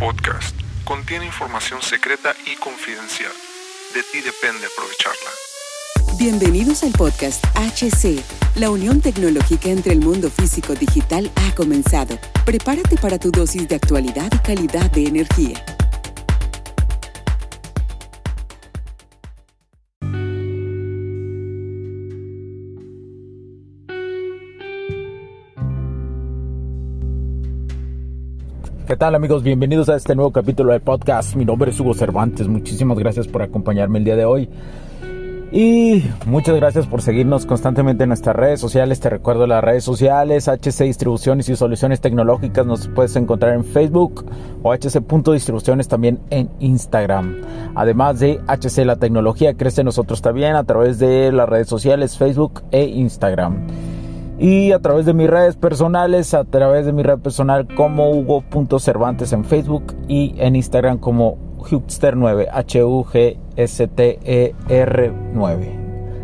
podcast contiene información secreta y confidencial. De ti depende aprovecharla. Bienvenidos al podcast HC. La unión tecnológica entre el mundo físico digital ha comenzado. Prepárate para tu dosis de actualidad y calidad de energía. ¿Qué tal amigos? Bienvenidos a este nuevo capítulo del podcast. Mi nombre es Hugo Cervantes. Muchísimas gracias por acompañarme el día de hoy. Y muchas gracias por seguirnos constantemente en nuestras redes sociales. Te recuerdo las redes sociales, HC Distribuciones y Soluciones Tecnológicas. Nos puedes encontrar en Facebook o HC.distribuciones también en Instagram. Además de HC La Tecnología, crece nosotros también a través de las redes sociales Facebook e Instagram y a través de mis redes personales, a través de mi red personal como Hugo.cervantes en Facebook y en Instagram como Hugster9, H-U-G-S-T-E-R 9.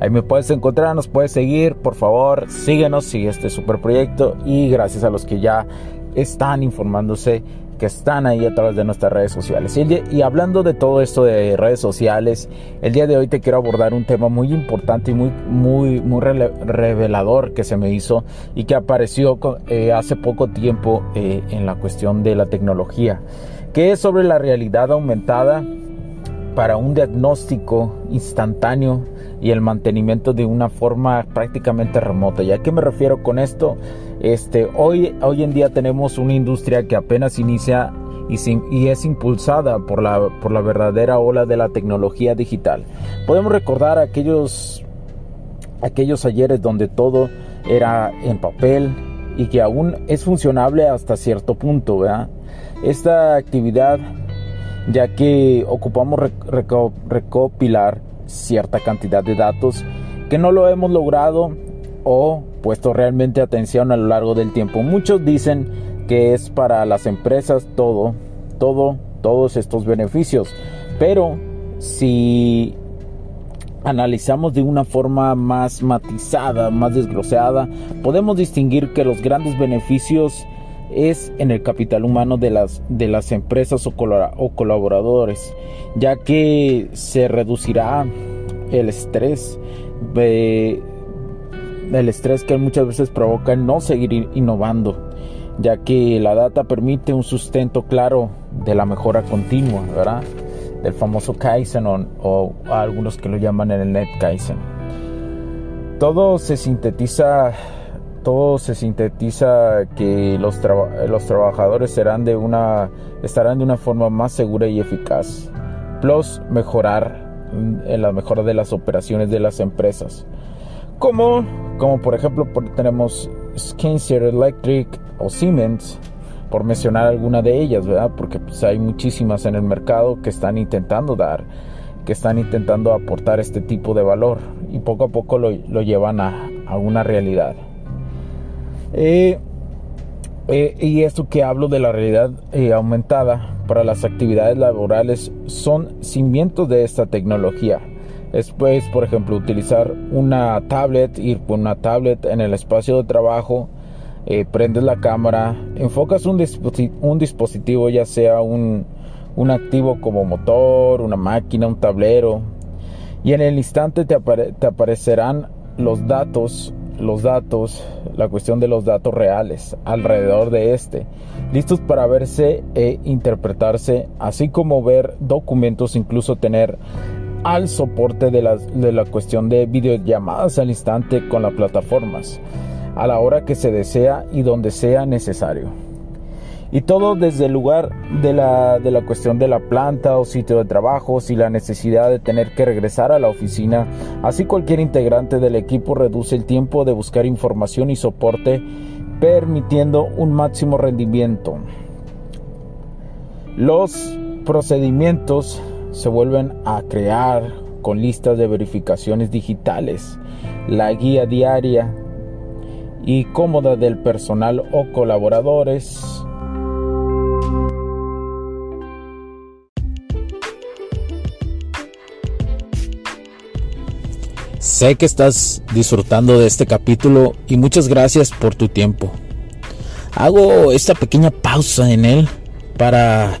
Ahí me puedes encontrar, nos puedes seguir, por favor, síguenos, sigue este super proyecto y gracias a los que ya están informándose que están ahí a través de nuestras redes sociales. Y, hablando de todo esto de redes sociales, el día de hoy te quiero abordar un tema muy importante y muy, muy, muy revelador que se me hizo y que apareció eh, hace poco tiempo eh, en la cuestión de la tecnología, que es sobre la realidad aumentada para un diagnóstico instantáneo y el mantenimiento de una forma prácticamente remota. ¿Y a qué me refiero con esto? Este, hoy, hoy en día tenemos una industria que apenas inicia y, es impulsada por la, verdadera ola de la tecnología digital. Podemos recordar aquellos, aquellos ayeres donde todo era en papel y que aún es funcionable hasta cierto punto. Esta actividad, ya que ocupamos recopilar cierta cantidad de datos que no lo hemos logrado o puesto realmente atención a lo largo del tiempo. Muchos dicen que es para las empresas todo, todo, todos estos beneficios. Pero si analizamos de una forma más matizada, más desglosada, podemos distinguir que los grandes beneficios es en el capital humano de las, de las empresas o, o colaboradores, ya que se reducirá el estrés, el estrés que muchas veces provoca no seguir innovando, ya que la data permite un sustento claro de la mejora continua, ¿verdad? Del famoso Kaizen o, algunos que lo llaman en el Net Kaizen. Todo se sintetiza todo se sintetiza que los, trabajadores serán de una, estarán de una forma más segura y eficaz. Plus, mejorar en la mejora de las operaciones de las empresas. Como, como por ejemplo tenemos Skinser Electric o Siemens, por mencionar alguna de ellas, ¿verdad? Porque pues, hay muchísimas en el mercado que están intentando dar, que están intentando aportar este tipo de valor y poco a poco lo, llevan a, una realidad. Eh, eh, y esto que hablo de la realidad eh, aumentada para las actividades laborales son cimientos de esta tecnología Después, por ejemplo, utilizar una tablet, ir por una tablet en el espacio de trabajo, eh, prendes la cámara, enfocas un, dispositivo, ya sea un, activo como motor, una máquina, un tablero, y en el instante te, aparecerán los datos, los datos, la cuestión de los datos reales alrededor de este, listos para verse e interpretarse, así como ver documentos, incluso tener al soporte de la, cuestión de videollamadas al instante con las plataformas, a la hora que se desea y donde sea necesario. Y todo desde el lugar de la, de la cuestión de la planta o sitio de trabajo, si la necesidad de tener que regresar a la oficina, así cualquier integrante del equipo reduce el tiempo de buscar información y soporte, permitiendo un máximo rendimiento. Los procedimientos se vuelven a crear con listas de verificaciones digitales, la guía diaria y cómoda del personal o colaboradores. Sé que estás disfrutando de este capítulo y muchas gracias por tu tiempo. Hago esta pequeña pausa en él para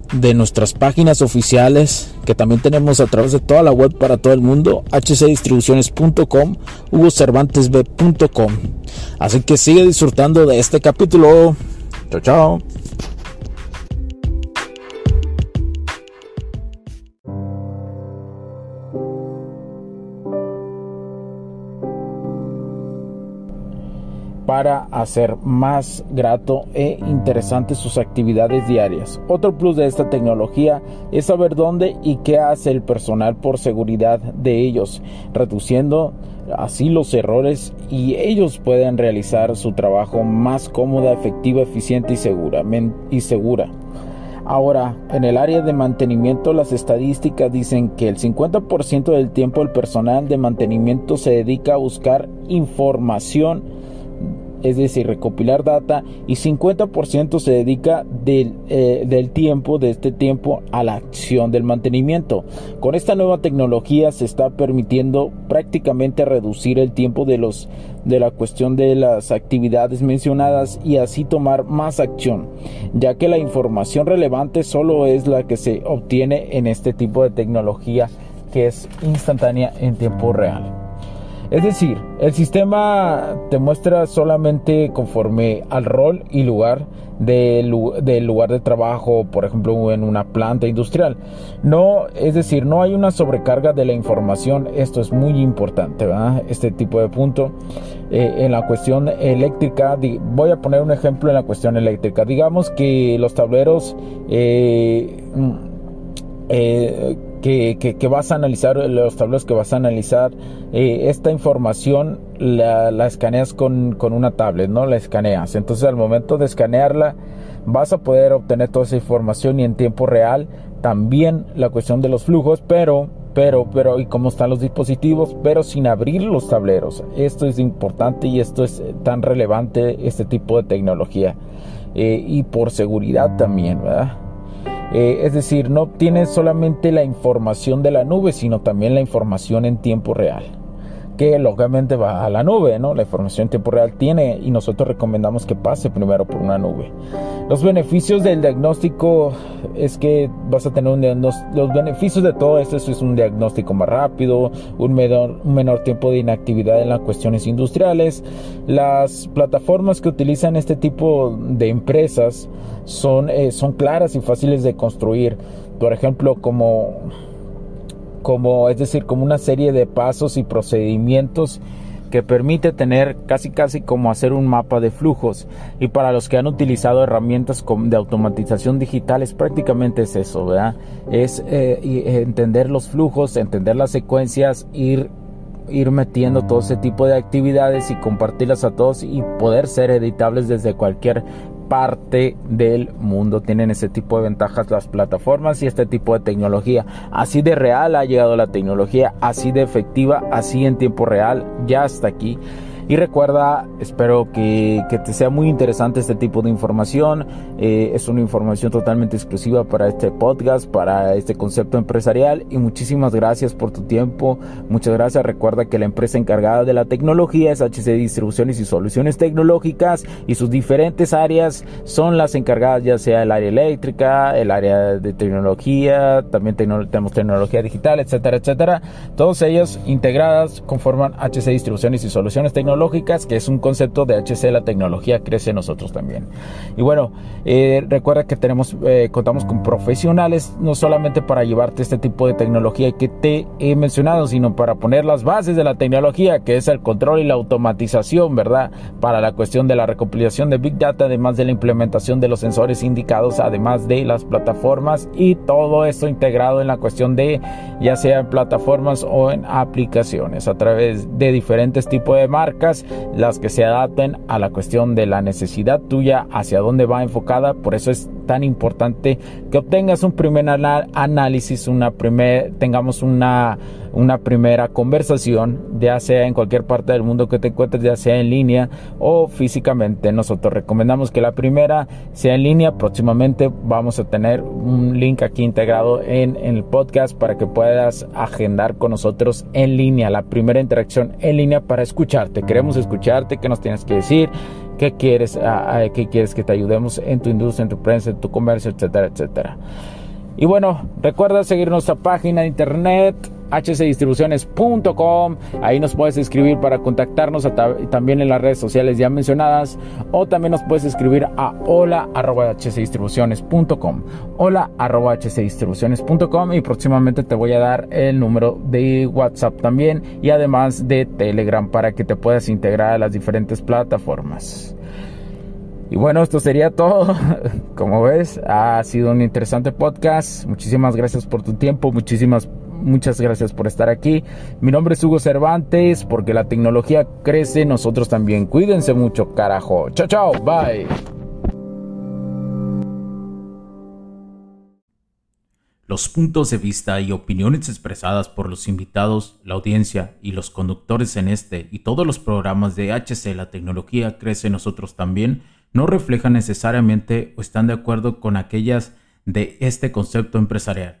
de nuestras páginas oficiales que también tenemos a través de toda la web para todo el mundo, hcdistribuciones.com, hugocervantesb.com. Así que sigue disfrutando de este capítulo. Chao, chao. Para hacer más grato e interesante sus actividades diarias. Otro plus de esta tecnología es saber dónde y qué hace el personal por seguridad de ellos, reduciendo así los errores y ellos pueden realizar su trabajo más cómoda, efectiva, eficiente y segura. Y segura. Ahora, en el área de mantenimiento, las estadísticas dicen que el 50% del tiempo el personal de mantenimiento se dedica a buscar información es decir, recopilar data, y 50% se dedica del, eh, del, tiempo, de este tiempo, a la acción del mantenimiento. Con esta nueva tecnología se está permitiendo prácticamente reducir el tiempo de los de la cuestión de las actividades mencionadas y así tomar más acción, ya que la información relevante solo es la que se obtiene en este tipo de tecnología que es instantánea en tiempo real. Es decir, el sistema te muestra solamente conforme al rol y lugar del, lugar de trabajo, por ejemplo, en una planta industrial. No, es decir, no hay una sobrecarga de la información. Esto es muy importante, ¿verdad? Este tipo de punto. Eh, en la cuestión eléctrica, voy a poner un ejemplo en la cuestión eléctrica. Digamos que los tableros eh, mm, eh, que, vas a analizar, los tableros que vas a analizar, eh, esta información la, escaneas con, una tablet, ¿no? La escaneas. Entonces al momento de escanearla vas a poder obtener toda esa información y en tiempo real también la cuestión de los flujos, pero, pero, pero, y cómo están los dispositivos, pero sin abrir los tableros. Esto es importante y esto es tan relevante, este tipo de tecnología. Eh, y por seguridad también, ¿verdad? Eh, es decir, no obtienes solamente la información de la nube, sino también la información en tiempo real que lógicamente va a la nube, ¿no? La información en tiempo real tiene y nosotros recomendamos que pase primero por una nube. Los beneficios del diagnóstico es que vas a tener un diagnóstico, los beneficios de todo esto es un diagnóstico más rápido, un menor, tiempo de inactividad en las cuestiones industriales. Las plataformas que utilizan este tipo de empresas son, eh, son claras y fáciles de construir. Por ejemplo, como como es decir, como una serie de pasos y procedimientos que permite tener casi casi como hacer un mapa de flujos y para los que han utilizado herramientas de automatización digital es prácticamente es eso, ¿verdad? Es eh, entender los flujos, entender las secuencias, ir ir metiendo todo ese tipo de actividades y compartirlas a todos y poder ser editables desde cualquier parte del mundo tienen ese tipo de ventajas las plataformas y este tipo de tecnología. Así de real ha llegado la tecnología, así de efectiva, así en tiempo real, ya está aquí. Y recuerda, espero que, te sea muy interesante este tipo de información. Eh, es una información totalmente exclusiva para este podcast, para este concepto empresarial. Y muchísimas gracias por tu tiempo. Muchas gracias. Recuerda que la empresa encargada de la tecnología es HC Distribuciones y Soluciones Tecnológicas y sus diferentes áreas son las encargadas ya sea el área eléctrica, el área de tecnología, también tenemos tecnología digital, etcétera, etcétera. Todos ellos integradas conforman HC Distribuciones y Soluciones Tecnológicas que es un concepto de HC, la tecnología crece nosotros también. Y bueno, eh, recuerda que tenemos, eh, contamos con profesionales, no solamente para llevarte este tipo de tecnología que te he mencionado, sino para poner las bases de la tecnología, que es el control y la automatización, ¿verdad? Para la cuestión de la recopilación de Big Data, además de la implementación de los sensores indicados, además de las plataformas y todo esto integrado en la cuestión de ya sea en plataformas o en aplicaciones a través de diferentes tipos de marcas las que se adapten a la cuestión de la necesidad tuya, hacia dónde va enfocada. Por eso es tan importante que obtengas un primer análisis, una primer, tengamos una, una primera conversación, ya sea en cualquier parte del mundo que te encuentres, ya sea en línea o físicamente. Nosotros recomendamos que la primera sea en línea. Próximamente vamos a tener un link aquí integrado en, en el podcast para que puedas agendar con nosotros en línea, la primera interacción en línea para escucharte. Queremos escucharte, qué nos tienes que decir, qué quieres, qué quieres que te ayudemos en tu industria, en tu prensa, en tu comercio, etcétera, etcétera. Y bueno, recuerda seguir nuestra página de internet hcdistribuciones.com. Ahí nos puedes escribir para contactarnos también en las redes sociales ya mencionadas o también nos puedes escribir a hola hcdistribuciones.com. Hola hcdistribuciones.com y próximamente te voy a dar el número de WhatsApp también y además de Telegram para que te puedas integrar a las diferentes plataformas. Y bueno, esto sería todo. Como ves, ha sido un interesante podcast. Muchísimas gracias por tu tiempo, muchísimas muchas gracias por estar aquí. Mi nombre es Hugo Cervantes, porque la tecnología crece, nosotros también. Cuídense mucho, carajo. Chao, chao, bye. Los puntos de vista y opiniones expresadas por los invitados, la audiencia y los conductores en este y todos los programas de HC La Tecnología Crece Nosotros también no reflejan necesariamente o están de acuerdo con aquellas de este concepto empresarial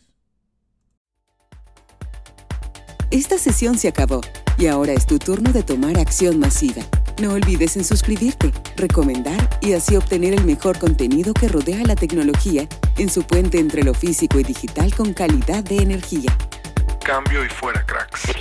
Esta sesión se acabó y ahora es tu turno de tomar acción masiva. No olvides en suscribirte, recomendar y así obtener el mejor contenido que rodea la tecnología en su puente entre lo físico y digital con calidad de energía. Cambio y fuera, cracks.